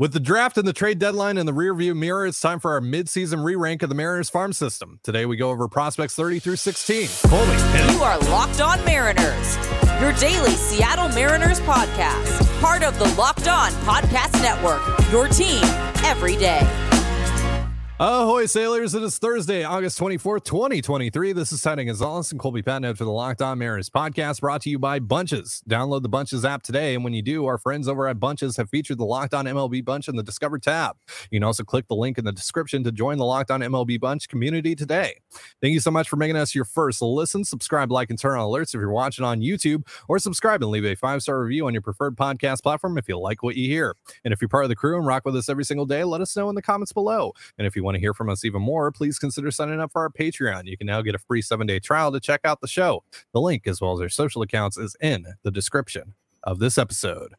With the draft and the trade deadline in the rearview mirror, it's time for our midseason re-rank of the Mariners farm system. Today we go over prospects 30 through 16. Colby, You are Locked On Mariners, your daily Seattle Mariners podcast, part of the Locked On Podcast Network. Your team every day. Ahoy, sailors. It is Thursday, August 24th, 2023. This is Ty Gonzalez and Colby Patnode for the Locked On Mariners podcast brought to you by Bunches. Download the Bunches app today. And when you do, our friends over at Bunches have featured the Locked On MLB Bunch in the Discover tab. You can also click the link in the description to join the Locked On MLB Bunch community today. Thank you so much for making us your first listen. Subscribe, like, and turn on alerts if you're watching on YouTube, or subscribe and leave a five star review on your preferred podcast platform if you like what you hear. And if you're part of the crew and rock with us every single day, let us know in the comments below. And if you want to hear from us even more, please consider signing up for our Patreon. You can now get a free seven day trial to check out the show. The link, as well as our social accounts, is in the description of this episode.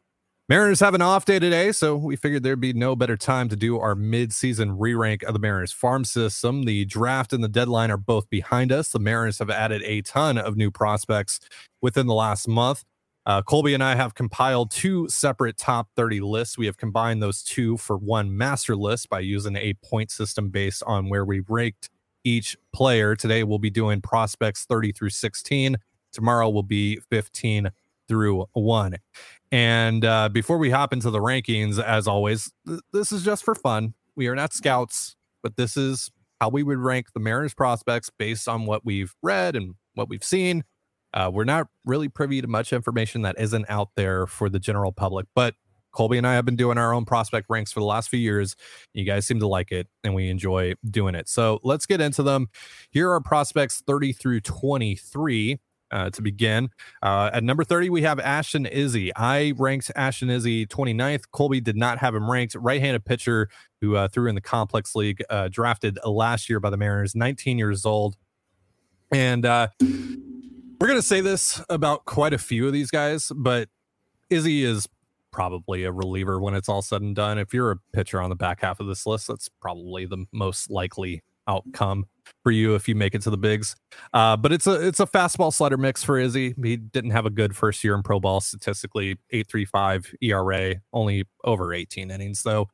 Mariners have an off day today, so we figured there'd be no better time to do our mid-season re-rank of the Mariners farm system. The draft and the deadline are both behind us. The Mariners have added a ton of new prospects within the last month. Uh, Colby and I have compiled two separate top 30 lists. We have combined those two for one master list by using a point system based on where we ranked each player. Today we'll be doing prospects 30 through 16. Tomorrow will be 15 through 1. And uh, before we hop into the rankings, as always, th- this is just for fun. We are not scouts, but this is how we would rank the Mariners prospects based on what we've read and what we've seen. Uh, we're not really privy to much information that isn't out there for the general public, but Colby and I have been doing our own prospect ranks for the last few years. You guys seem to like it, and we enjoy doing it. So let's get into them. Here are prospects 30 through 23. Uh, to begin, uh, at number 30, we have Ashton Izzi. I ranked Ashton Izzi 29th. Colby did not have him ranked. Right handed pitcher who uh, threw in the complex league, uh, drafted last year by the Mariners, 19 years old. And uh, we're going to say this about quite a few of these guys, but Izzi is probably a reliever when it's all said and done. If you're a pitcher on the back half of this list, that's probably the most likely outcome for you if you make it to the bigs. Uh, but it's a it's a fastball slider mix for Izzi. He didn't have a good first year in pro ball statistically, 8.35 ERA, only over 18 innings though.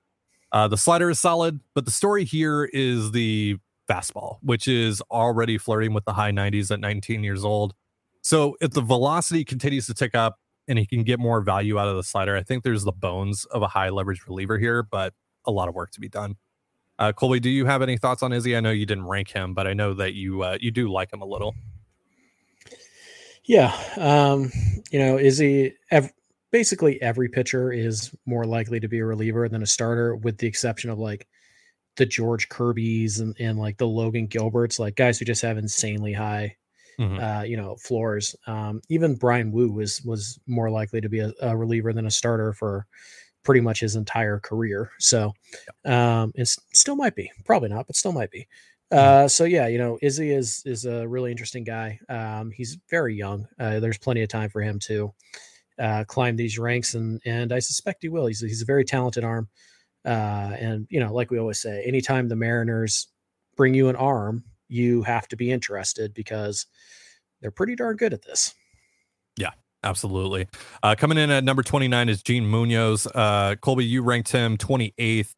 Uh, the slider is solid, but the story here is the fastball, which is already flirting with the high 90s at 19 years old. So if the velocity continues to tick up and he can get more value out of the slider, I think there's the bones of a high leverage reliever here, but a lot of work to be done. Uh, Colby, do you have any thoughts on Izzi? I know you didn't rank him, but I know that you uh, you do like him a little. Yeah, um, you know, Izzi. Ev- basically, every pitcher is more likely to be a reliever than a starter, with the exception of like the George Kirby's and, and like the Logan Gilberts, like guys who just have insanely high Mhm. uh, you know, floors. Um, even Bryan Woo was was more likely to be a, a reliever than a starter for pretty much his entire career. So um, it still might be, probably not, but still might be. Uh, so yeah, you know, Izzi is is a really interesting guy. Um, he's very young. Uh, there's plenty of time for him to uh, climb these ranks, and and I suspect he will. He's he's a very talented arm. Uh, and you know, like we always say, anytime the Mariners bring you an arm, you have to be interested because they're pretty darn good at this. Yeah, absolutely. Uh, coming in at number 29 is Gene Munoz. Uh, Colby, you ranked him 28th.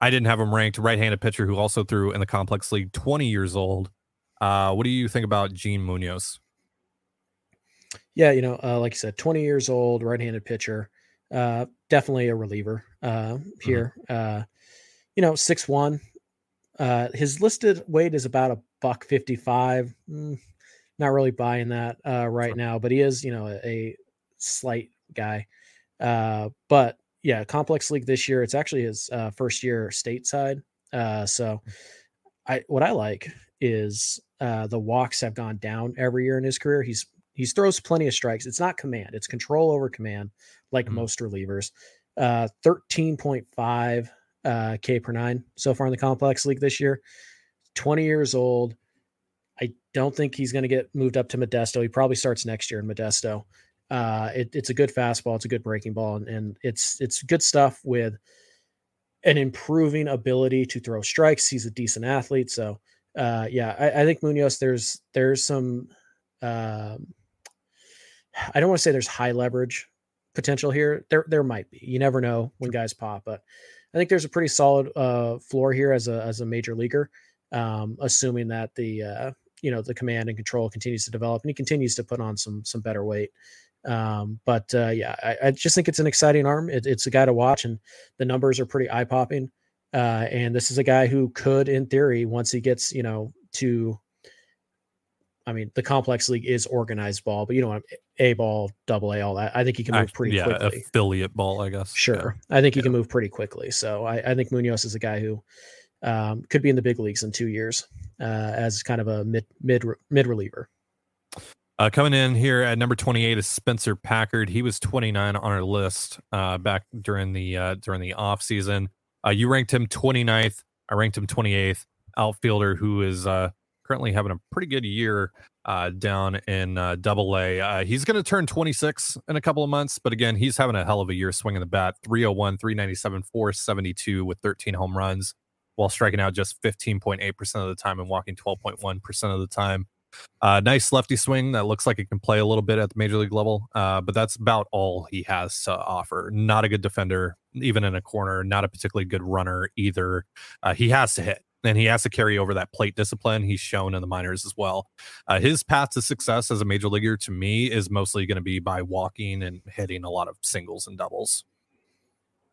I didn't have him ranked. Right handed pitcher who also threw in the complex league, 20 years old. Uh, what do you think about Gene Munoz? Yeah, you know, uh, like you said, 20 years old, right-handed pitcher, uh, definitely a reliever uh, here. Uh, you know, six one. Uh, his listed weight is about a buck 55. Mm, not really buying that uh, right Sure. now, but he is, you know, a, a slight guy. Uh, but yeah, complex league this year. It's actually his uh, first year stateside. Uh, so, I what I like is uh, the walks have gone down every year in his career. He's he throws plenty of strikes. It's not command; it's control over command, like Mhm. most relievers. Uh, Thirteen point five uh, K per nine so far in the complex league this year. Twenty years old. I don't think he's going to get moved up to Modesto. He probably starts next year in Modesto. Uh, it, it's a good fastball. It's a good breaking ball, and, and it's it's good stuff with an improving ability to throw strikes. He's a decent athlete, so uh, yeah, I, I think Munoz. There's there's some. Um, I don't want to say there's high leverage potential here? There there might be. You never know when guys pop, but I think there's a pretty solid uh, floor here as a as a major leaguer, um, assuming that the uh, you know the command and control continues to develop and he continues to put on some some better weight. Um, but uh, yeah, I, I, just think it's an exciting arm. It, it's a guy to watch, and the numbers are pretty eye popping. Uh, and this is a guy who could, in theory, once he gets you know to I mean, the complex league is organized ball, but you know, A ball, double A, all that. I think he can move pretty yeah, quickly. Affiliate ball, I guess. Sure. Yeah. I think he yeah. can move pretty quickly. So I, I, think Munoz is a guy who um, could be in the big leagues in two years uh, as kind of a mid mid mid reliever. Uh, coming in here at number 28 is Spencer Packard. He was 29 on our list uh, back during the uh, during the off season. Uh, you ranked him 29th. I ranked him 28th. Outfielder who is uh, currently having a pretty good year uh, down in Double A. He's going to turn 26 in a couple of months, but again, he's having a hell of a year swinging the bat 301, 397, 472 with 13 home runs while striking out just 15.8% of the time and walking 12.1% of the time. Uh, nice lefty swing that looks like it can play a little bit at the major league level, uh, but that's about all he has to offer. Not a good defender, even in a corner, not a particularly good runner either. Uh, he has to hit and he has to carry over that plate discipline he's shown in the minors as well. Uh, his path to success as a major leaguer to me is mostly going to be by walking and hitting a lot of singles and doubles.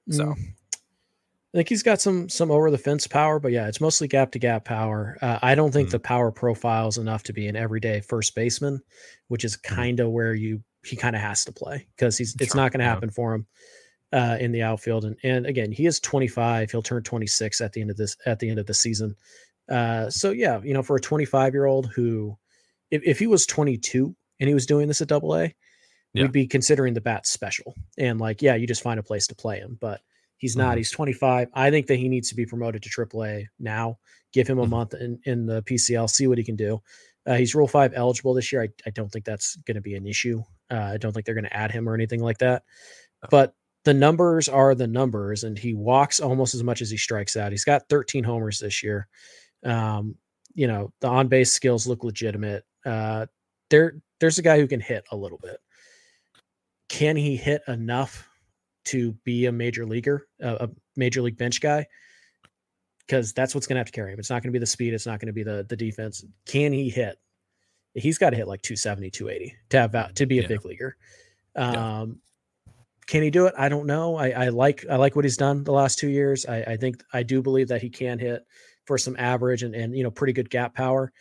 So. Mm. Think he's got some some over the fence power, but yeah, it's mostly gap to gap power. Uh, I don't think mm. the power profile is enough to be an everyday first baseman, which is kind of where you he kind of has to play because he's it's not going to happen yeah. for him uh, in the outfield. And and again, he is 25. He'll turn 26 at the end of this at the end of the season. Uh, so yeah, you know, for a 25 year old who, if, if he was 22 and he was doing this at Double A, yeah. we'd be considering the bat special. And like, yeah, you just find a place to play him, but he's not. Mm-hmm. He's 25. I think that he needs to be promoted to Triple A now. Give him a mm-hmm. month in, in the PCL, see what he can do. Uh, he's Rule Five eligible this year. I, I don't think that's going to be an issue. Uh, I don't think they're going to add him or anything like that. But the numbers are the numbers, and he walks almost as much as he strikes out. He's got 13 homers this year. Um, you know, the on base skills look legitimate. Uh, there, there's a guy who can hit a little bit. Can he hit enough to be a major leaguer, a, a major league bench guy? Because that's what's going to have to carry him. It's not going to be the speed. It's not going to be the the defense. Can he hit? He's got to hit like 270, 280 to have to be a yeah. big leaguer. Um, yeah. Can he do it? I don't know. I, I like I like what he's done the last two years. I, I think I do believe that he can hit for some average and, and you know pretty good gap power.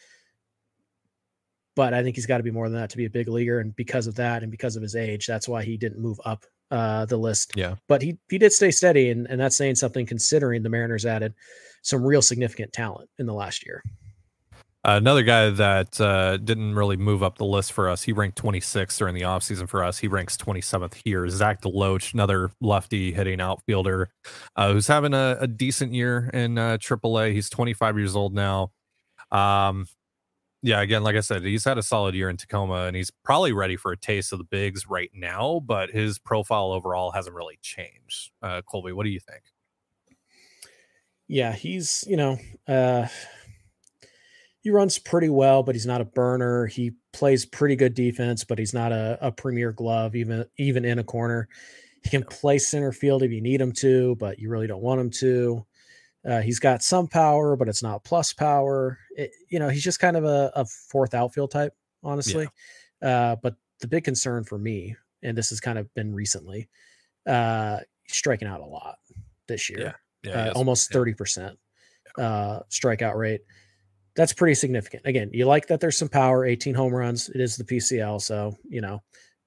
But I think he's got to be more than that to be a big leaguer. And because of that and because of his age, that's why he didn't move up uh, the list. Yeah. But he he did stay steady, and, and that's saying something considering the Mariners added some real significant talent in the last year another guy that uh, didn't really move up the list for us. He ranked 26th during the offseason for us. He ranks 27th here. Zach DeLoach, another lefty hitting outfielder uh, who's having a, a, decent year in uh, AAA. He's 25 years old now. Um, yeah, again, like I said, he's had a solid year in Tacoma and he's probably ready for a taste of the bigs right now, but his profile overall hasn't really changed. Uh, Colby, what do you think? Yeah, he's, you know, uh, he runs pretty well, but he's not a burner. He plays pretty good defense, but he's not a, a premier glove, even even in a corner. He can play center field if you need him to, but you really don't want him to. Uh, he's got some power, but it's not plus power. It, you know, he's just kind of a, a fourth outfield type, honestly. Yeah. Uh, but the big concern for me, and this has kind of been recently, uh, striking out a lot this year. Yeah. yeah uh, almost thirty percent uh, strikeout rate that's pretty significant. Again, you like that there's some power, 18 home runs. It is the PCL, so you know,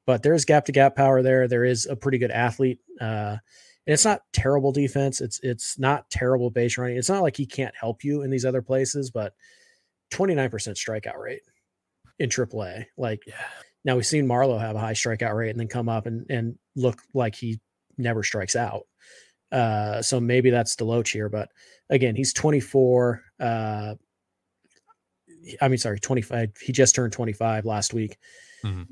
but there's gap to gap power there. There is a pretty good athlete. Uh, and it's not terrible defense. It's it's not terrible base running. It's not like he can't help you in these other places, but 29% strikeout rate in AAA. Like yeah. now we've seen Marlowe have a high strikeout rate and then come up and and look like he never strikes out. Uh, so maybe that's DeLoach here, but again, he's 24. Uh, I mean, sorry, 25. He just turned 25 last week. Mm-hmm.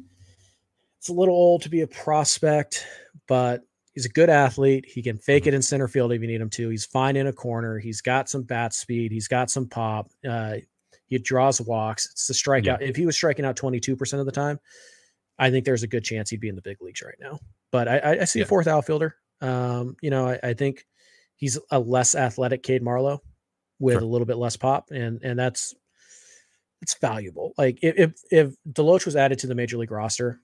It's a little old to be a prospect, but he's a good athlete. He can fake mm-hmm. it in center field if you need him to. He's fine in a corner. He's got some bat speed. He's got some pop. Uh, he draws walks. It's the strikeout. Yeah. If he was striking out 22% of the time, I think there's a good chance he'd be in the big leagues right now. but I, I, I see Yeah. a fourth outfielder. Um, you know, I, I think he's a less athletic Cade Marlowe with Sure. a little bit less pop, and and that's it's valuable. Like if if, if Deloach was added to the major league roster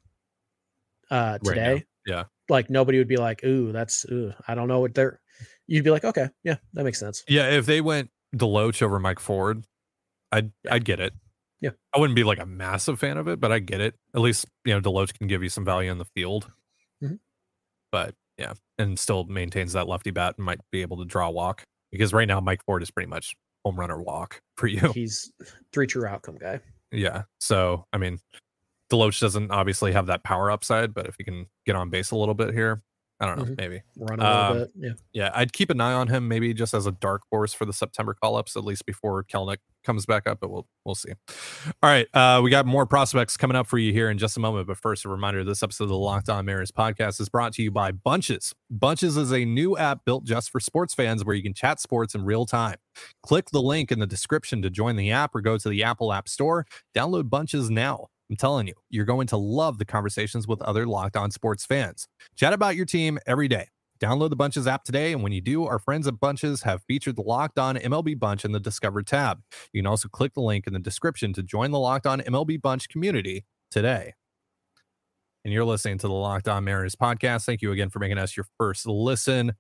uh Right today, yeah. Like nobody would be like, ooh, that's ooh, I don't know what they're. You'd be like, okay, yeah, that makes sense. Yeah, if they went Deloach over Mike Ford, I'd Yeah. I'd get it. Yeah. I wouldn't be like a massive fan of it, but I get it. At least you know Deloach can give you some value in the field. Mhm. But yeah, and still maintains that lefty bat and might be able to draw a walk because right now Mike Ford is pretty much home run or walk for you. He's three true outcome guy. Yeah. So I mean, Deloach doesn't obviously have that power upside, but if he can get on base a little bit here, I don't know, Mhm. maybe. Run a little Um, bit. Yeah. Yeah, I'd keep an eye on him, maybe just as a dark horse for the September call ups, at least before Kelenic comes back up, but we'll we'll see. All right. Uh, we got more prospects coming up for you here in just a moment. But first, a reminder this episode of the Locked On Mariners podcast is brought to you by Bunches. Bunches is a new app built just for sports fans where you can chat sports in real time. Click the link in the description to join the app or go to the Apple App Store. Download Bunches now. I'm telling you, you're going to love the conversations with other Locked On sports fans. Chat about your team every day. Download the Bunches app today, and when you do, our friends at Bunches have featured the Locked On MLB Bunch in the Discover tab. You can also click the link in the description to join the Locked On MLB Bunch community today. And you're listening to the Locked On Mariners podcast. Thank you again for making us your first listen.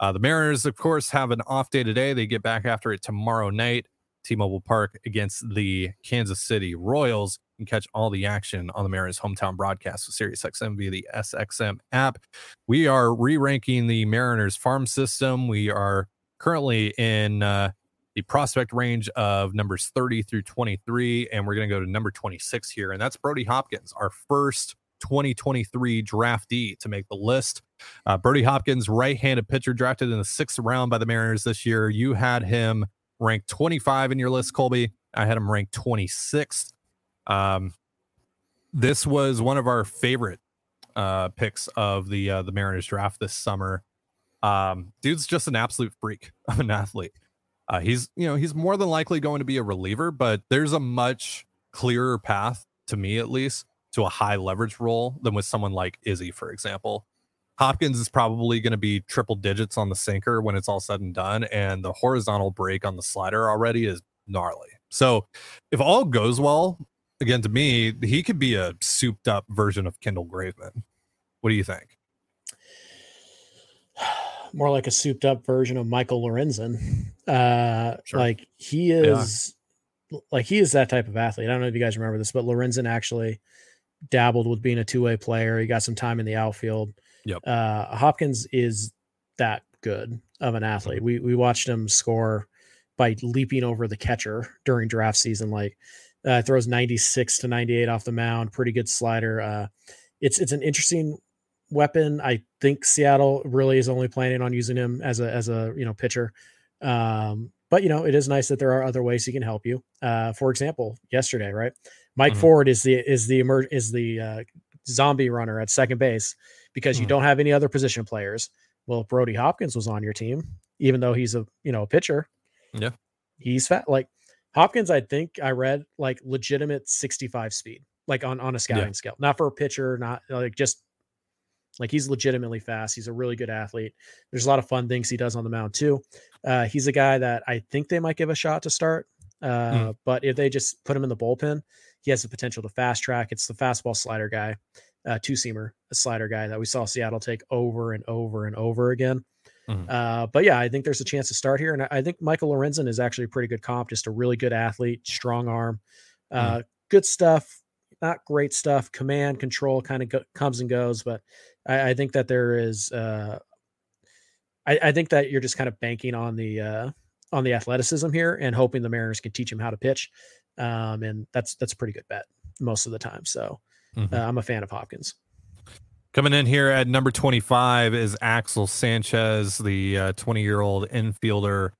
Uh, the Mariners, of course, have an off day today. They get back after it tomorrow night, T-Mobile Park against the Kansas City Royals. You can catch all the action on the Mariners hometown broadcast with SiriusXM via the SXM app. We are re-ranking the Mariners farm system. We are currently in uh, the prospect range of numbers 30 through 23, and we're going to go to number 26 here, and that's Brody Hopkins, our first 2023 draftee to make the list. Uh, Brody Hopkins, right-handed pitcher, drafted in the sixth round by the Mariners this year. You had him ranked 25 in your list, Colby. I had him ranked 26th. Um, this was one of our favorite uh, picks of the uh, the Mariners draft this summer. Um, dude's just an absolute freak of an athlete. Uh, he's you know he's more than likely going to be a reliever, but there's a much clearer path to me at least to a high leverage role than with someone like Izzi, for example. Hopkins is probably going to be triple digits on the sinker when it's all said and done, and the horizontal break on the slider already is gnarly. So, if all goes well, again to me, he could be a souped up version of Kendall Graveman. What do you think? more like a souped up version of Michael Lorenzen. Uh, Sure. Like he is, like he is that type of athlete. I don't know if you guys remember this, but Lorenzen actually dabbled with being a two way player. He got some time in the outfield. Yep. Uh, Hopkins is that good of an athlete. We we watched him score by leaping over the catcher during draft season. Like uh, throws ninety six to ninety eight off the mound. Pretty good slider. Uh, it's it's an interesting weapon. I think Seattle really is only planning on using him as a as a you know pitcher. Um, but you know, it is nice that there are other ways he can help you. Uh, for example, yesterday, right? Mike Mhm. Ford is the is the emer- is the uh, zombie runner at second base because you Mhm. don't have any other position players. Well, Brody Hopkins was on your team, even though he's a you know a pitcher, Yeah. he's fat. Like Hopkins, I think I read like legitimate 65 speed, like on on a scouting scale, not for a pitcher, not like just like he's legitimately fast. He's a really good athlete. There's a lot of fun things he does on the mound too. Uh, he's a guy that I think they might give a shot to start. Uh, But if they just put him in the bullpen, he has the potential to fast track. It's the fastball slider guy, uh, two seamer, a slider guy that we saw Seattle take over and over and over again. Mhm. Uh, but yeah, I think there's a chance to start here. And I, I think Michael Lorenzen is actually a pretty good comp, just a really good athlete, strong arm, uh, good stuff, not great stuff. Command, control kind of go, comes and goes. But I, I think that there is, uh, I, I think that you're just kind of banking on the, uh, on the athleticism here and hoping the Mariners can teach him how to pitch. Um, and that's, that's a pretty good bet most of the time. So Mhm. uh, I'm a fan of Hopkins. Coming in here at number 25 is Axel Sanchez, the 20 year old infielder,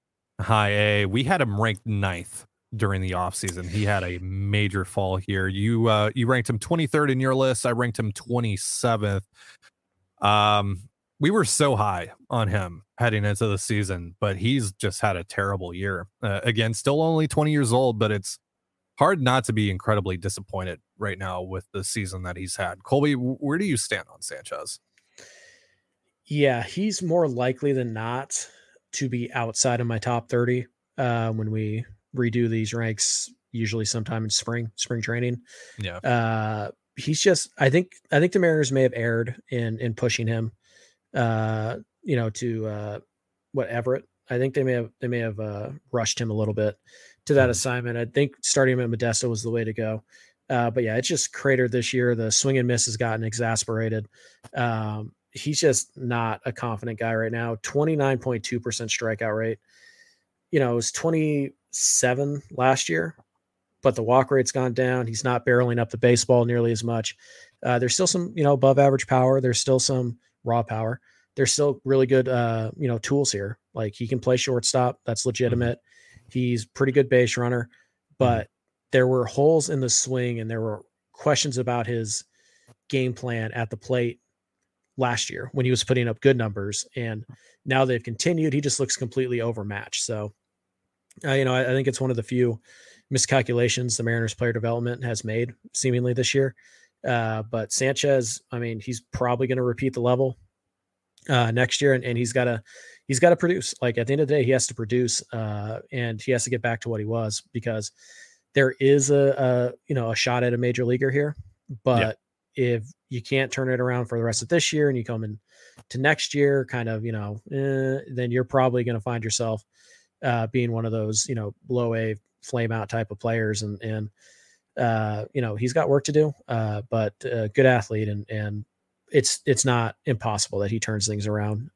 high A. We had him ranked ninth during the offseason. He had a major fall here. You uh, you ranked him 23rd in your list. I ranked him 27th. Um, we were so high on him heading into the season, but he's just had a terrible year. Uh, again, still only 20 years old, but it's hard not to be incredibly disappointed right now with the season that he's had. Colby, where do you stand on Sanchez? Yeah, he's more likely than not to be outside of my top 30 uh, when we redo these ranks, usually sometime in spring, spring training. Yeah. Uh, he's just, I think, I think the Mariners may have erred in in pushing him, uh, you know, to uh, what Everett. I think they may have they may have uh, rushed him a little bit to that assignment. I think starting him at Modesto was the way to go. Uh, but yeah, it's just cratered this year. The swing and miss has gotten exasperated. Um, he's just not a confident guy right now. 29.2% strikeout rate. You know, it was 27 last year, but the walk rate's gone down. He's not barreling up the baseball nearly as much. Uh, there's still some, you know, above average power. There's still some raw power. There's still really good, uh, you know, tools here. Like he can play shortstop. That's legitimate. He's pretty good base runner, but there were holes in the swing and there were questions about his game plan at the plate last year when he was putting up good numbers. And now they've continued. He just looks completely overmatched. So uh, you know I, I think it's one of the few miscalculations the mariners player development has made seemingly this year. Uh, but sanchez i mean he's probably going to repeat the level uh, next year and, and he's got to he's got to produce like at the end of the day he has to produce uh, and he has to get back to what he was because there is a, a you know a shot at a major leaguer here but if you can't turn it around for the rest of this year and you come in to next year kind of you know eh, then you're probably going to find yourself uh, being one of those you know low a flame out type of players and and uh, you know he's got work to do uh, but uh, good athlete and and it's it's not impossible that he turns things around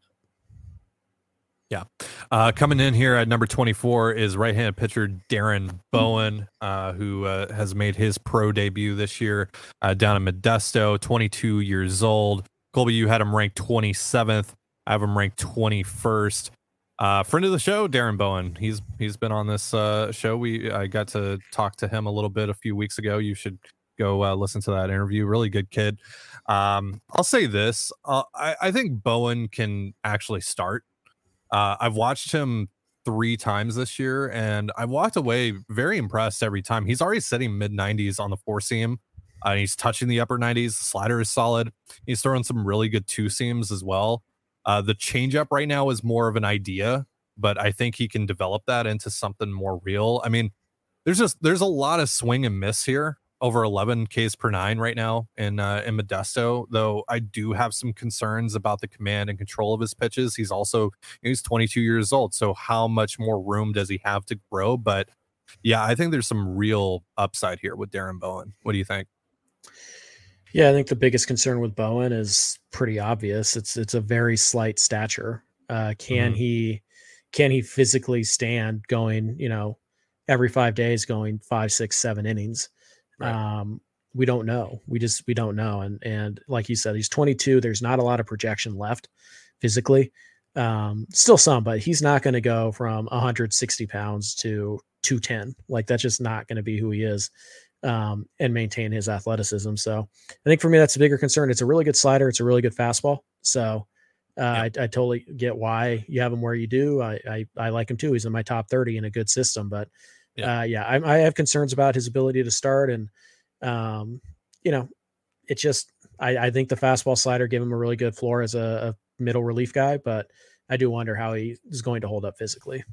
Uh, coming in here at number 24 is right-handed pitcher Darren Bowen, uh, who uh, has made his pro debut this year uh, down in Modesto, 22 years old. Colby, you had him ranked 27th. I have him ranked 21st. Uh, friend of the show, Darren Bowen. He's he's been on this uh, show. We I got to talk to him a little bit a few weeks ago. You should go listen to that interview. Really good kid. Um, I'll say this: I, I think Bowen can actually start. Uh, I've watched him three times this year, and I walked away very impressed every time. He's already sitting mid 90s on the four seam. Uh, he's touching the upper 90s. The slider is solid. He's throwing some really good two seams as well. Uh, the changeup right now is more of an idea, but I think he can develop that into something more real. I mean, there's just there's a lot of swing and miss here. Over 11 Ks per nine right now in uh, in Modesto. Though I do have some concerns about the command and control of his pitches. He's also he's 22 years old, so how much more room does he have to grow? But yeah, I think there's some real upside here with Darren Bowen. What do you think? Yeah, I think the biggest concern with Bowen is pretty obvious. It's it's a very slight stature. Uh, can Mhm. he can he physically stand going, you know, every five days going five, six, seven innings? Right. Um, we don't know. We just we don't know. And and like you said, he's 22. There's not a lot of projection left physically. Um, still some, but he's not going to go from 160 pounds to 210. Like that's just not going to be who he is um, and maintain his athleticism. So I think for me, that's a bigger concern. It's a really good slider. It's a really good fastball. So uh, I, I totally get why you have him where you do. I, I, I like him too. He's in my top 30 in a good system, but Yeah. uh, yeah, I, I have concerns about his ability to start. And, um, you know, it's just, I, I think the fastball slider gave him a really good floor as a, a middle relief guy, but I do wonder how he is going to hold up physically.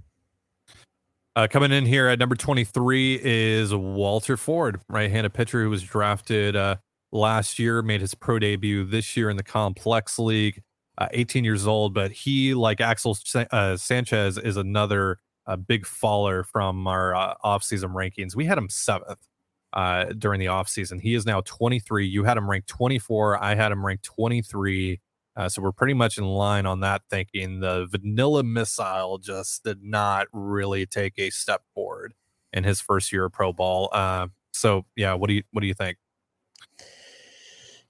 Uh, coming in here at number 23 is Walter Ford, right-handed pitcher who was drafted uh, last year, made his pro debut this year in the Complex League. Uh, 18 years old, but he, like Axel Sa- uh, Sanchez, is another uh, big faller from our uh, offseason rankings. We had him seventh uh, during the offseason. He is now 23. You had him ranked 24. I had him ranked 23. Uh, so we're pretty much in line on that thinking. The vanilla missile just did not really take a step forward in his first year of pro ball. Uh, so yeah, what do you what do you think?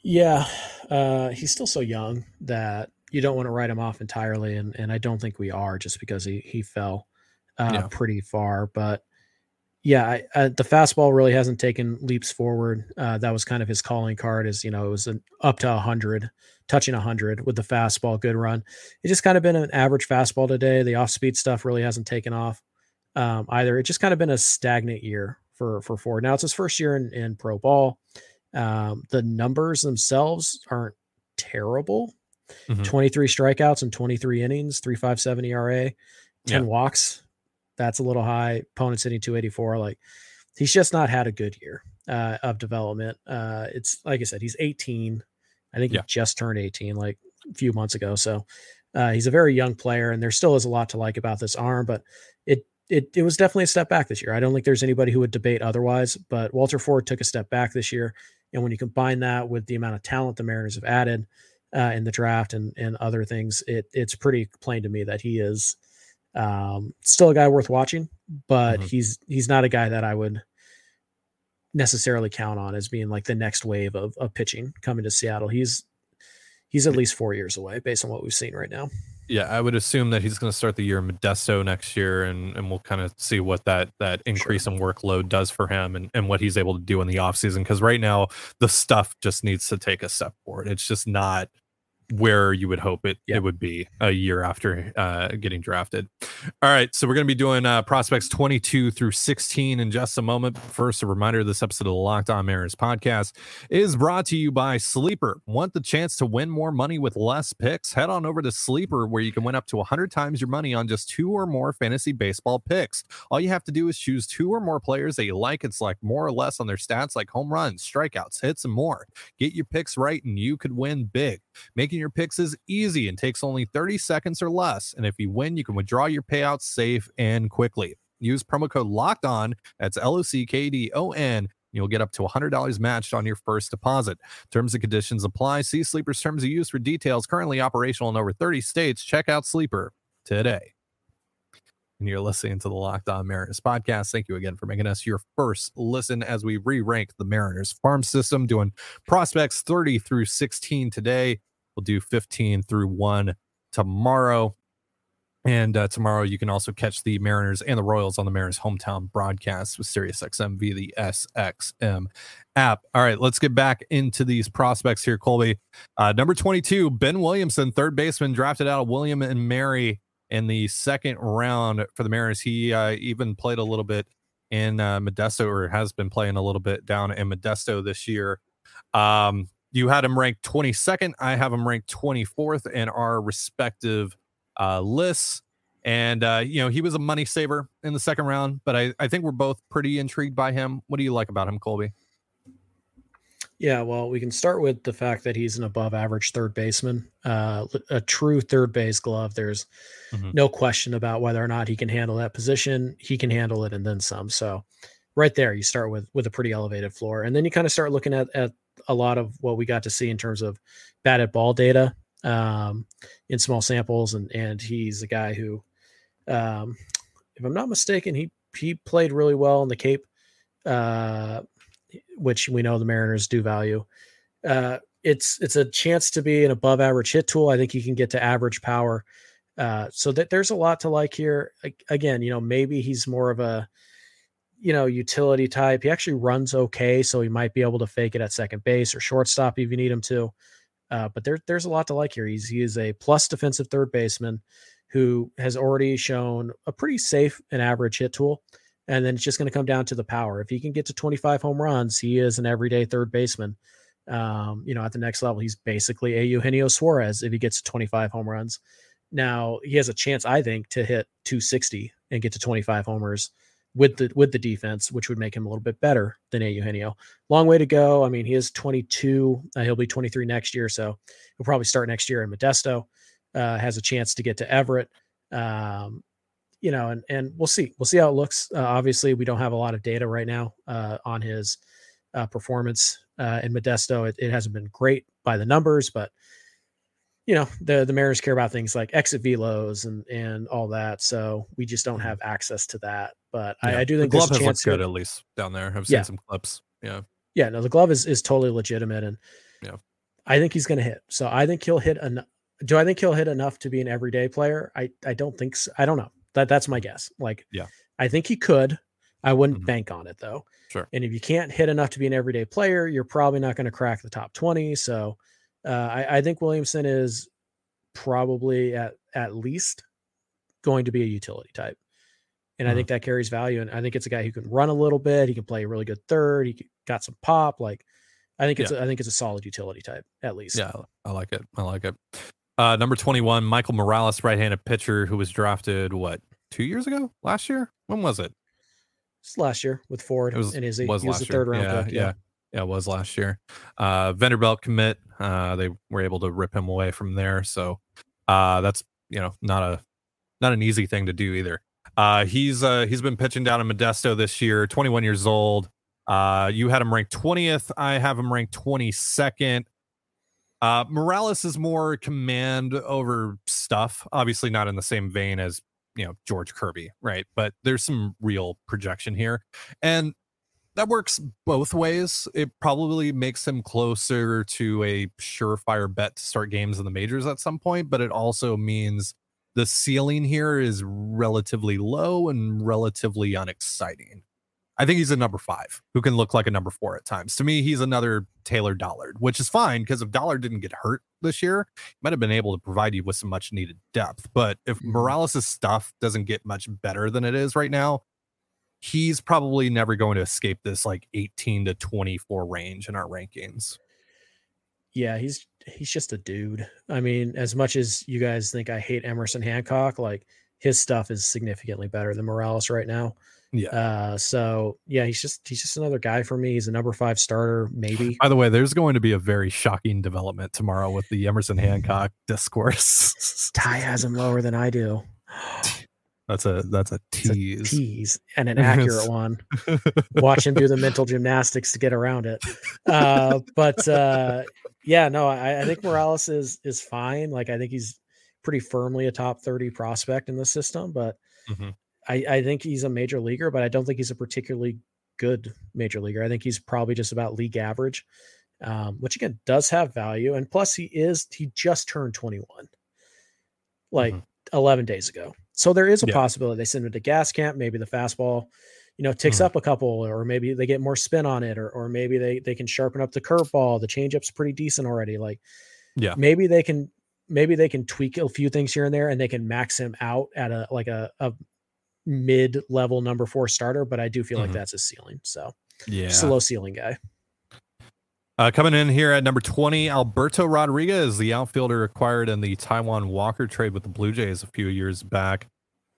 Yeah, uh, he's still so young that you don't want to write him off entirely, and and I don't think we are just because he he fell uh, Yeah. pretty far. But yeah, I, uh, the fastball really hasn't taken leaps forward. Uh, that was kind of his calling card. Is you know it was an up to hundred, touching hundred with the fastball, good run. It's just kind of been an average fastball today. The off speed stuff really hasn't taken off um, either. It's just kind of been a stagnant year for for Ford. Now it's his first year in, in pro ball. Um, the numbers themselves aren't terrible. Mhm. 23 strikeouts and 23 innings, 357 ERA, 10 Yeah. walks. That's a little high. Opponents hitting 284. Like he's just not had a good year uh, of development. Uh, it's like I said, he's 18. I think Yeah. he just turned 18 like a few months ago. So uh, he's a very young player, and there still is a lot to like about this arm, but it it it was definitely a step back this year. I don't think there's anybody who would debate otherwise. But Walter Ford took a step back this year, and when you combine that with the amount of talent the Mariners have added uh, in the draft and and other things, it it's pretty plain to me that he is um, still a guy worth watching, but Mhm. he's he's not a guy that I would necessarily count on as being like the next wave of of pitching coming to Seattle. He's he's at least four years away based on what we've seen right now. Yeah, I would assume that he's going to start the year in Modesto next year, and, and we'll kind of see what that that increase in workload does for him and, and what he's able to do in the offseason. Because right now, the stuff just needs to take a step forward. It's just not where you would hope it, it would be a year after uh, getting drafted. All right, so we're going to be doing uh, prospects 22 through 16 in just a moment. First, a reminder this episode of the Locked On Mariners podcast is brought to you by Sleeper. Want the chance to win more money with less picks? Head on over to Sleeper, where you can win up to 100 times your money on just two or more fantasy baseball picks. All you have to do is choose two or more players that you like and select more or less on their stats like home runs, strikeouts, hits, and more. Get your picks right, and you could win big. Making your picks is easy and takes only 30 seconds or less. And if you win, you can withdraw your payouts safe and quickly. Use promo code locked on. That's L O C K D O N. You'll get up to $100 matched on your first deposit. Terms and conditions apply. See Sleeper's terms of use for details. Currently operational in over 30 states. Check out Sleeper today. And you're listening to the Locked On Mariners podcast. Thank you again for making us your first listen as we re rank the Mariners farm system, doing prospects 30 through 16 today. We'll do 15 through 1 tomorrow. And uh, tomorrow you can also catch the Mariners and the Royals on the Mariners hometown broadcast with SiriusXM via the SXM app. All right, let's get back into these prospects here, Colby. Uh, number 22, Ben Williamson, third baseman, drafted out of William and Mary in the second round for the Mariners. He uh, even played a little bit in uh, Modesto, or has been playing a little bit down in Modesto this year. Um, you had him ranked 22nd. I have him ranked 24th in our respective uh, lists. And, uh, you know, he was a money saver in the second round, but I, I think we're both pretty intrigued by him. What do you like about him, Colby? Yeah, well, we can start with the fact that he's an above average third baseman, uh, a true third base glove. There's Mhm. no question about whether or not he can handle that position. He can handle it and then some. So, right there, you start with with a pretty elevated floor, and then you kind of start looking at at a lot of what we got to see in terms of batted ball data um, in small samples, and and he's a guy who, um, if I'm not mistaken, he he played really well in the Cape. Uh, which we know the Mariners do value. Uh, it's it's a chance to be an above average hit tool. I think you can get to average power. Uh, so that there's a lot to like here. Again, you know, maybe he's more of a you know utility type. He actually runs okay, so he might be able to fake it at second base or shortstop if you need him to. Uh, but there, there's a lot to like here. He's he is a plus defensive third baseman who has already shown a pretty safe and average hit tool. And then it's just going to come down to the power. If he can get to 25 home runs, he is an everyday third baseman. Um, you know, at the next level, he's basically a Eugenio Suarez if he gets to 25 home runs. Now he has a chance, I think, to hit 260 and get to 25 homers with the with the defense, which would make him a little bit better than a Eugenio. Long way to go. I mean, he is 22. Uh, he'll be 23 next year, so he'll probably start next year in Modesto. Uh, has a chance to get to Everett. Um, you know, and and we'll see. We'll see how it looks. Uh, obviously, we don't have a lot of data right now uh, on his uh, performance uh, in Modesto. It, it hasn't been great by the numbers, but you know, the the Mariners care about things like exit velos and and all that. So we just don't have access to that. But I, Yeah. I do the think glove there's has looked good at least down there. I've seen Yeah. some clips. Yeah. yeah, no, the glove is is totally legitimate, and Yeah. I think he's going to hit. So I think he'll hit. An, do I think he'll hit enough to be an everyday player? I I don't think so. I don't know. That that's my guess. Like, Yeah. I think he could. I wouldn't Mhm. bank on it though. Sure. And if you can't hit enough to be an everyday player, you're probably not going to crack the top twenty. So uh, I, I think Williamson is probably at at least going to be a utility type. And I Mhm. think that carries value. And I think it's a guy who can run a little bit. He can play a really good third. He got some pop. Like, I think it's a, I think it's a solid utility type at least. Yeah, I like it. I like it. Uh, number 21, Michael Morales, right handed pitcher who was drafted, what, two years ago? Last year? When was it? It's last year with Ford. It was, and his, was he was the third year. round yeah, pick. Yeah. yeah. it was last year. Uh, Vanderbilt commit. Uh, they were able to rip him away from there. So uh, that's, you know, not a not an easy thing to do either. Uh, he's uh, he's been pitching down in Modesto this year, 21 years old. Uh, you had him ranked 20th. I have him ranked 22nd. Uh, Morales is more command over stuff. Obviously, not in the same vein as you know George Kirby, right? But there's some real projection here, and that works both ways. It probably makes him closer to a surefire bet to start games in the majors at some point, but it also means the ceiling here is relatively low and relatively unexciting. I think he's a number five who can look like a number four at times. To me, he's another Taylor Dollard, which is fine because if Dollard didn't get hurt this year, he might have been able to provide you with some much needed depth. But if Mhm. Morales' stuff doesn't get much better than it is right now, he's probably never going to escape this like 18 to 24 range in our rankings. Yeah, he's he's just a dude. I mean, as much as you guys think I hate Emerson Hancock, like his stuff is significantly better than Morales right now. Yeah. Uh, so yeah, he's just he's just another guy for me. He's a number five starter, maybe. By the way, there's going to be a very shocking development tomorrow with the Emerson Hancock discourse. Ty has him lower than I do. That's a that's a It's a tease. tease and an accurate one. Watch him do the mental gymnastics to get around it. Uh, but uh, yeah, no, I, I think Morales is is fine. Like I think he's pretty firmly a top 30 prospect in the system, but Mhm. I, I think he's a major leaguer, but I don't think he's a particularly good major leaguer. I think he's probably just about league average, um, which again does have value. And plus, he is he just turned 21, like Mhm. 11 days ago. So there is a Yeah. possibility they send him to gas camp. Maybe the fastball, you know, ticks Mhm. up a couple, or maybe they get more spin on it, or or maybe they they can sharpen up the curveball. The changeup's pretty decent already. Like, Yeah. maybe they can maybe they can tweak a few things here and there, and they can max him out at a like a, a mid level number four starter. But I do feel Mhm. like that's his ceiling. So Yeah. just a low ceiling guy. Uh, coming in here at number 20, Alberto Rodriguez, the outfielder acquired in the Taijuan Walker trade with the Blue Jays a few years back.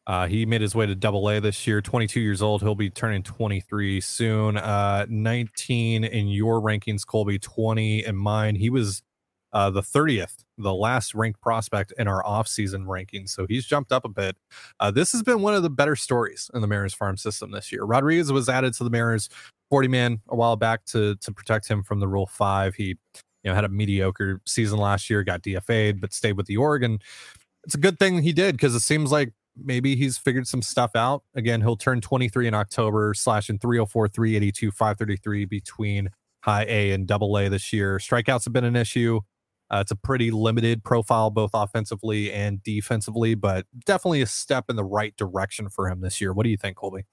Uh, he made his way to double A this year, 22 years old. He'll be turning 23 soon. Uh, 19 in your rankings, Colby, 20 in mine. He was uh, the 30th, the last ranked prospect in our offseason rankings. So he's jumped up a bit. Uh, this has been one of the better stories in the Mariners farm system this year. Rodriguez was added to the Mariners 40 man a while back to to protect him from the Rule 5. He you know had a mediocre season last year, got DFA'd, but stayed with the Oregon. It's a good thing he did because it seems like maybe he's figured some stuff out. Again, he'll turn 23 in October, slashing 304, 382, 533 between high A and double A this year. Strikeouts have been an issue. Uh, it's a pretty limited profile, both offensively and defensively, but definitely a step in the right direction for him this year. What do you think, Colby?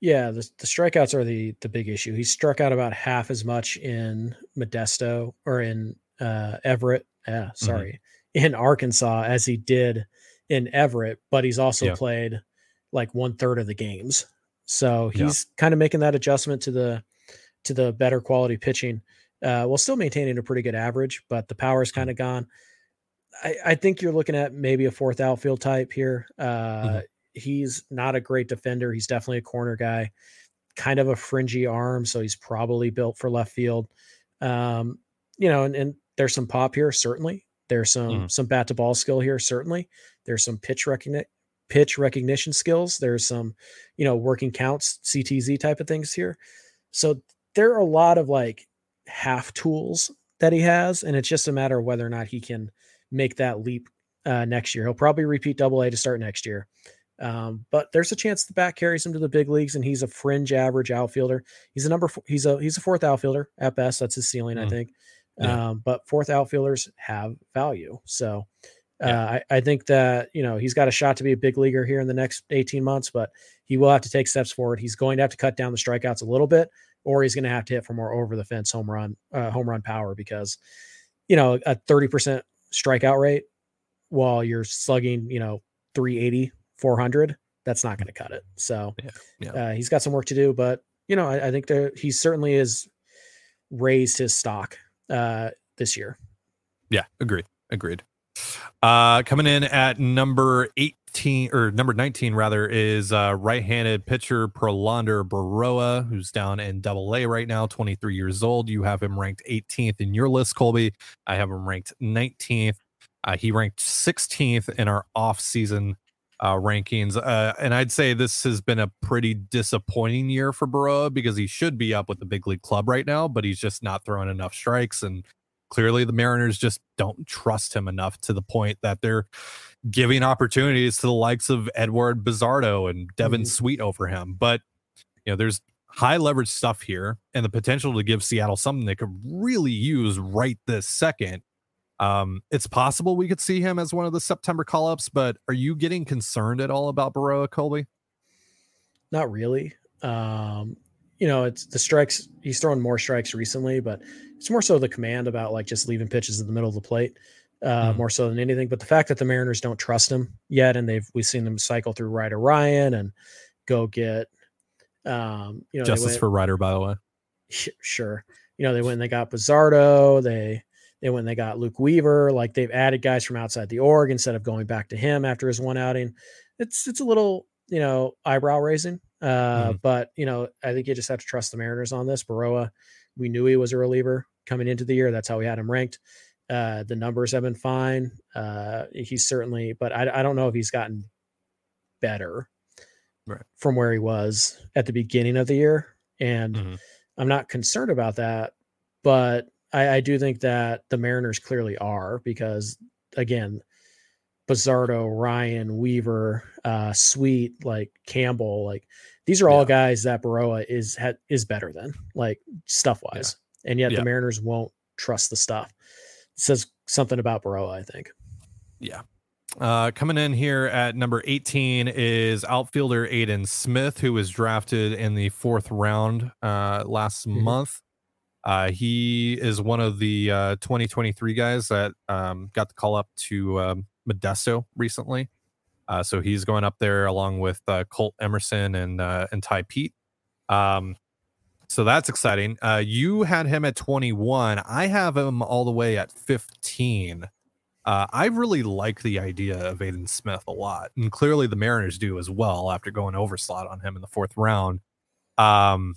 Yeah, the, the strikeouts are the the big issue. He struck out about half as much in Modesto or in uh, Everett. Mm-hmm. Sorry, in Arkansas as he did in Everett, but he's also Yeah. played like one third of the games. So Yeah. he's kind of making that adjustment to the to the better quality pitching, uh, while still maintaining a pretty good average. But the power's Mm-hmm. kind of gone. I, I think you're looking at maybe a fourth outfield type here. Uh, Mhm. He's not a great defender. He's definitely a corner guy, kind of a fringy arm, so he's probably built for left field. Um, you know, and, and there's some pop here, certainly. There's some Mhm. some bat to ball skill here, certainly. There's some pitch recognition pitch recognition skills. There's some, you know, working counts, CTZ type of things here. So there are a lot of like half tools that he has, and it's just a matter of whether or not he can make that leap uh, next year. He'll probably repeat double A to start next year. Um, but there's a chance the bat carries him to the big leagues, and he's a fringe average outfielder. He's a number. Four, he's a he's a fourth outfielder at best. That's his ceiling, I Mm. think. Yeah. Um, but fourth outfielders have value. So uh, Yeah. I, I think that you know he's got a shot to be a big leaguer here in the next 18 months, but he will have to take steps forward. He's going to have to cut down the strikeouts a little bit, or he's going to have to hit for more over the fence home run uh, home run power because you know a 30% strikeout rate while you're slugging you know 380 400 that's not going to cut it so Yeah, yeah. Uh, he's got some work to do but you know i, I think that he certainly has raised his stock uh, this year Yeah, agreed. Agreed. Uh, coming in at number 18 or number 19 rather is uh, right-handed pitcher Prelander Berroa, who's down in double A right now, 23 years old. You have him ranked 18th in your list, Colby. I have him ranked 19th. Uh, he ranked 16th in our off-season uh, rankings. Uh, and I'd say this has been a pretty disappointing year for Baroa because he should be up with the big league club right now, but he's just not throwing enough strikes. And clearly the Mariners just don't trust him enough to the point that they're giving opportunities to the likes of Edward Bazardo and Devin mm-hmm. Sweet over him. But, you know, there's high leverage stuff here and the potential to give Seattle something they could really use right this second. Um, it's possible we could see him as one of the September call ups, but are you getting concerned at all about Berroa Colby? Not really. Um, you know, it's the strikes. He's thrown more strikes recently, but it's more so the command about like just leaving pitches in the middle of the plate, uh, mm. more so than anything. But the fact that the Mariners don't trust him yet, and they've we've seen them cycle through Ryder Ryan and go get, um, you know, justice went, for Ryder, by the way. Sure, you know they went and they got Bazardo. They they went and they got Luke Weaver. Like they've added guys from outside the org instead of going back to him after his one outing. It's it's a little you know eyebrow raising. Uh, mm. But you know I think you just have to trust the Mariners on this. Berroa, we knew he was a reliever coming into the year. That's how we had him ranked. Uh, the numbers have been fine. Uh, he's certainly, but I, I don't know if he's gotten better right. from where he was at the beginning of the year. And mm-hmm. I'm not concerned about that, but I, I do think that the Mariners clearly are because again, Bazardo, Ryan, Weaver, uh, Sweet, like Campbell, like these are all yeah. guys that Berroa is ha, is better than, like stuff wise, yeah. and yet yeah. the Mariners won't trust the stuff. Says something about Berroa, I think. Yeah. Uh, coming in here at number 18 is outfielder Aidan Smith, who was drafted in the fourth round uh, last mm-hmm. month. Uh, he is one of the uh, 2023 guys that um, got the call up to um, Modesto recently. Uh, so he's going up there along with uh, Colt Emerson and uh, and Tai Peete. Um, so that's exciting. Uh, you had him at 21. I have him all the way at 15. Uh, I really like the idea of Aidan Smith a lot, and clearly the Mariners do as well after going overslot on him in the fourth round. Um,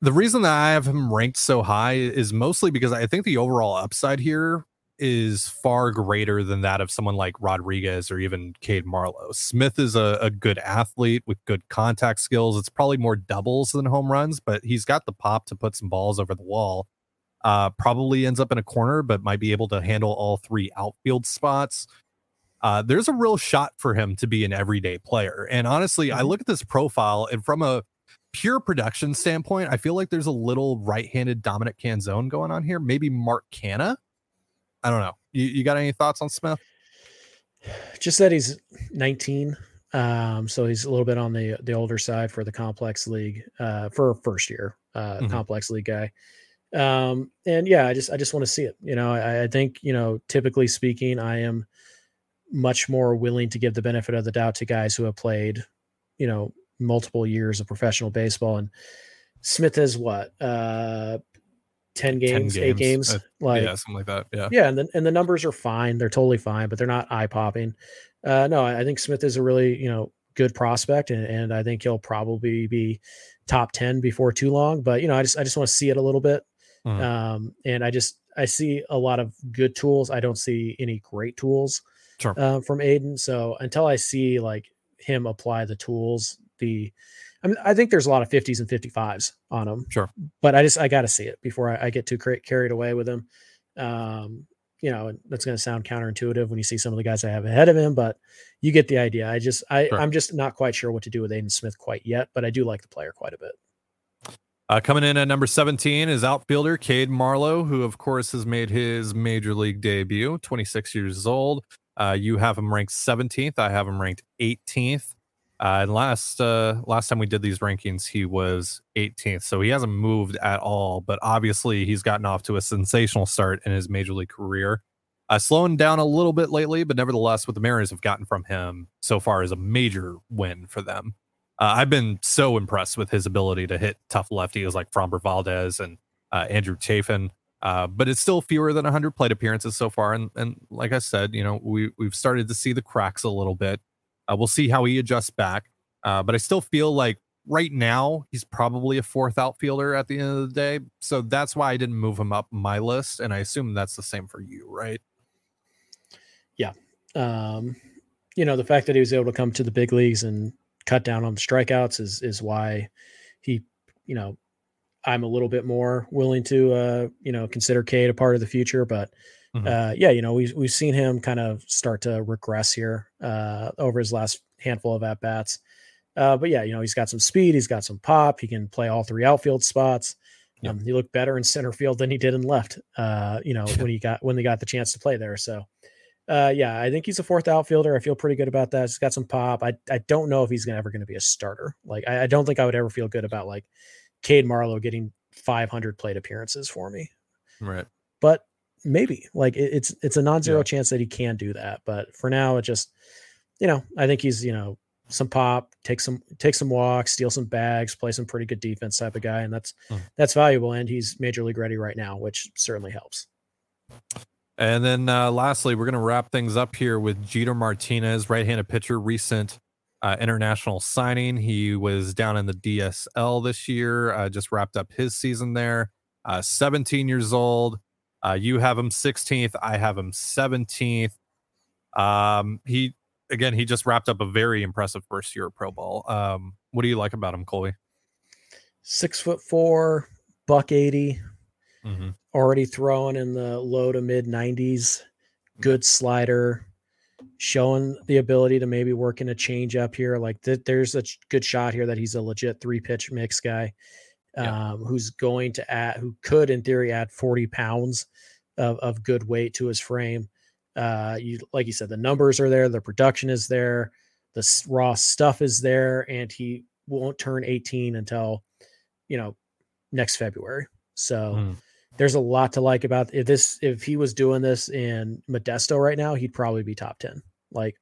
the reason that I have him ranked so high is mostly because I think the overall upside here is far greater than that of someone like Rodriguez or even Cade Marlowe. Smith is a, a, good athlete with good contact skills. It's probably more doubles than home runs, but he's got the pop to put some balls over the wall. Uh, probably ends up in a corner, but might be able to handle all three outfield spots. Uh, there's a real shot for him to be an everyday player. And honestly, I mm-hmm. look at this profile and from a pure production standpoint, I feel like there's a little right-handed Dominic Canzone going on here. Maybe Mark Canha. I don't know. You, you got any thoughts on Smith? Just that he's 19. Um, so he's a little bit on the the older side for the complex league, uh, for a first year uh mm-hmm. complex league guy. Um, and yeah, I just I just want to see it. You know, I, I think, you know, typically speaking, I am much more willing to give the benefit of the doubt to guys who have played, you know, multiple years of professional baseball. And Smith is what, uh, 10 games, 10 games. eight games, uh, like yeah, something like that. Yeah. Yeah. And the, and the numbers are fine. They're totally fine, but they're not eye popping. Uh, no, I think Smith is a really, you know, good prospect. And, and I think he'll probably be top 10 before too long, but you know, I just, I just want to see it a little bit. Mm-hmm. Um, and I just, I see a lot of good tools. I don't see any great tools sure. uh, from Aidan. So until I see like him apply the tools the I mean, I think there's a lot of 50s and 55s on him. Sure. But I just, I got to see it before I, I get too cra- carried away with him. Um, you know, that's going to sound counterintuitive when you see some of the guys I have ahead of him, but you get the idea. I just, I, sure. I'm just not quite sure what to do with Aidan Smith quite yet, but I do like the player quite a bit. Uh, coming in at number 17 is outfielder Cade Marlowe, who, of course, has made his major league debut, 26 years old. Uh, you have him ranked 17th. I have him ranked 18th. Uh, and last uh, last time we did these rankings, he was 18th, so he hasn't moved at all. But obviously, he's gotten off to a sensational start in his major league career. Uh, slowing down a little bit lately, but nevertheless, what the Mariners have gotten from him so far is a major win for them. Uh, I've been so impressed with his ability to hit tough lefties like Framber Valdez and uh, Andrew Chafin. Uh, but it's still fewer than 100 plate appearances so far. And, and like I said, you know, we, we've started to see the cracks a little bit. Uh, we'll see how he adjusts back. Uh, but I still feel like right now he's probably a fourth outfielder at the end of the day. So that's why I didn't move him up my list. And I assume that's the same for you, right? Yeah. Um, you know, the fact that he was able to come to the big leagues and cut down on the strikeouts is is why he, you know, I'm a little bit more willing to uh, you know, consider Cade a part of the future. But mm-hmm. uh yeah, you know, we've we've seen him kind of start to regress here uh over his last handful of at bats. Uh, but yeah, you know, he's got some speed, he's got some pop, he can play all three outfield spots. Yeah. Um, he looked better in center field than he did in left. Uh, you know, when he got when they got the chance to play there. So uh, yeah, I think he's a fourth outfielder. I feel pretty good about that. He's got some pop. I, I don't know if he's ever going to be a starter. Like, I, I, don't think I would ever feel good about like Cade Marlowe getting 500 plate appearances for me. Right. But maybe like it, it's it's a non-zero yeah. chance that he can do that. But for now, it just you know I think he's you know some pop, take some take some walks, steal some bags, play some pretty good defense type of guy, and that's mm. that's valuable. And he's major league ready right now, which certainly helps. And then uh, lastly, we're going to wrap things up here with Jeter Martinez, right handed pitcher, recent uh, international signing. He was down in the DSL this year, uh, just wrapped up his season there. Uh, 17 years old. Uh, you have him 16th. I have him 17th. Um, he, again, he just wrapped up a very impressive first year of Pro Bowl. Um, what do you like about him, Colby? Six foot four, buck 80, mm-hmm. already throwing in the low to mid 90s. Good slider, showing the ability to maybe work in a change up here. Like th- there's a good shot here that he's a legit three pitch mix guy yeah. um, who's going to add, who could in theory add 40 pounds of, of good weight to his frame. Uh, you like you said, the numbers are there, the production is there, the raw stuff is there, and he won't turn 18 until you know next February. So mm there's a lot to like about if this if he was doing this in Modesto right now, he'd probably be top 10. Like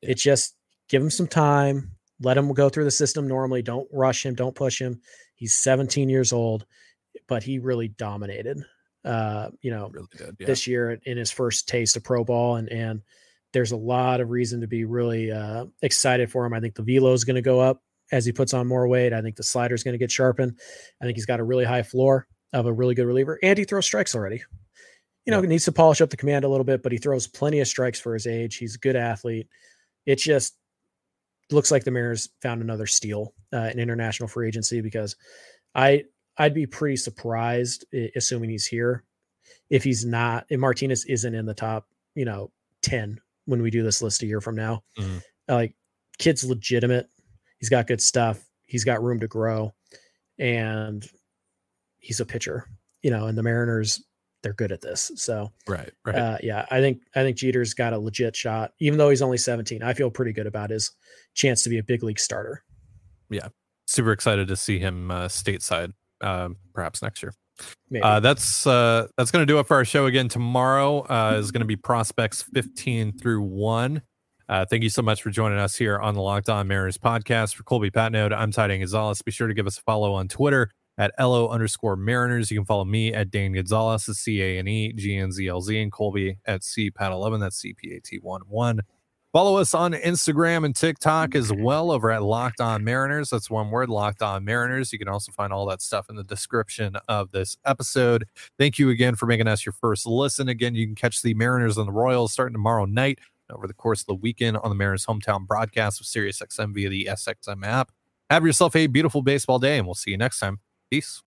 yeah. it's just give him some time, let him go through the system normally. Don't rush him, don't push him. He's 17 years old, but he really dominated uh, you know, really did, yeah. this year in his first taste of pro ball and and there's a lot of reason to be really uh, excited for him. I think the velo is going to go up as he puts on more weight. I think the slider is going to get sharpened. I think he's got a really high floor of a really good reliever, and he throws strikes already. You know, yeah. needs to polish up the command a little bit, but he throws plenty of strikes for his age. He's a good athlete. It just looks like the Mariners found another steal uh, in international free agency because I I'd be pretty surprised, assuming he's here, if he's not. If Martinez isn't in the top, you know, ten when we do this list a year from now. Mm-hmm. Like, kid's legitimate. He's got good stuff. He's got room to grow, and he's a pitcher, you know, and the Mariners they're good at this. So right, right. Uh, yeah, I think I think Jeter's got a legit shot, even though he's only 17. I feel pretty good about his chance to be a big league starter. Yeah, super excited to see him uh, stateside, uh, perhaps next year. Uh, that's uh, that's going to do it for our show again. Tomorrow uh, is going to be prospects 15 through one. Uh, thank you so much for joining us here on the Locked On Mariners podcast. For Colby Patnode, I'm Ty Gonzalez. Be sure to give us a follow on Twitter at LO underscore Mariners. You can follow me at Dane Gonzalez, D A N E G N Z L Z, and Colby at C Pat 11. That's C P A T 1 1. Follow us on Instagram and TikTok as mm-hmm. well over at Locked On Mariners. That's one word, Locked On Mariners. You can also find all that stuff in the description of this episode. Thank you again for making us your first listen. Again, you can catch the Mariners and the Royals starting tomorrow night over the course of the weekend on the Mariners hometown broadcast with SiriusXM via the SXM app. Have yourself a beautiful baseball day, and we'll see you next time. Peace.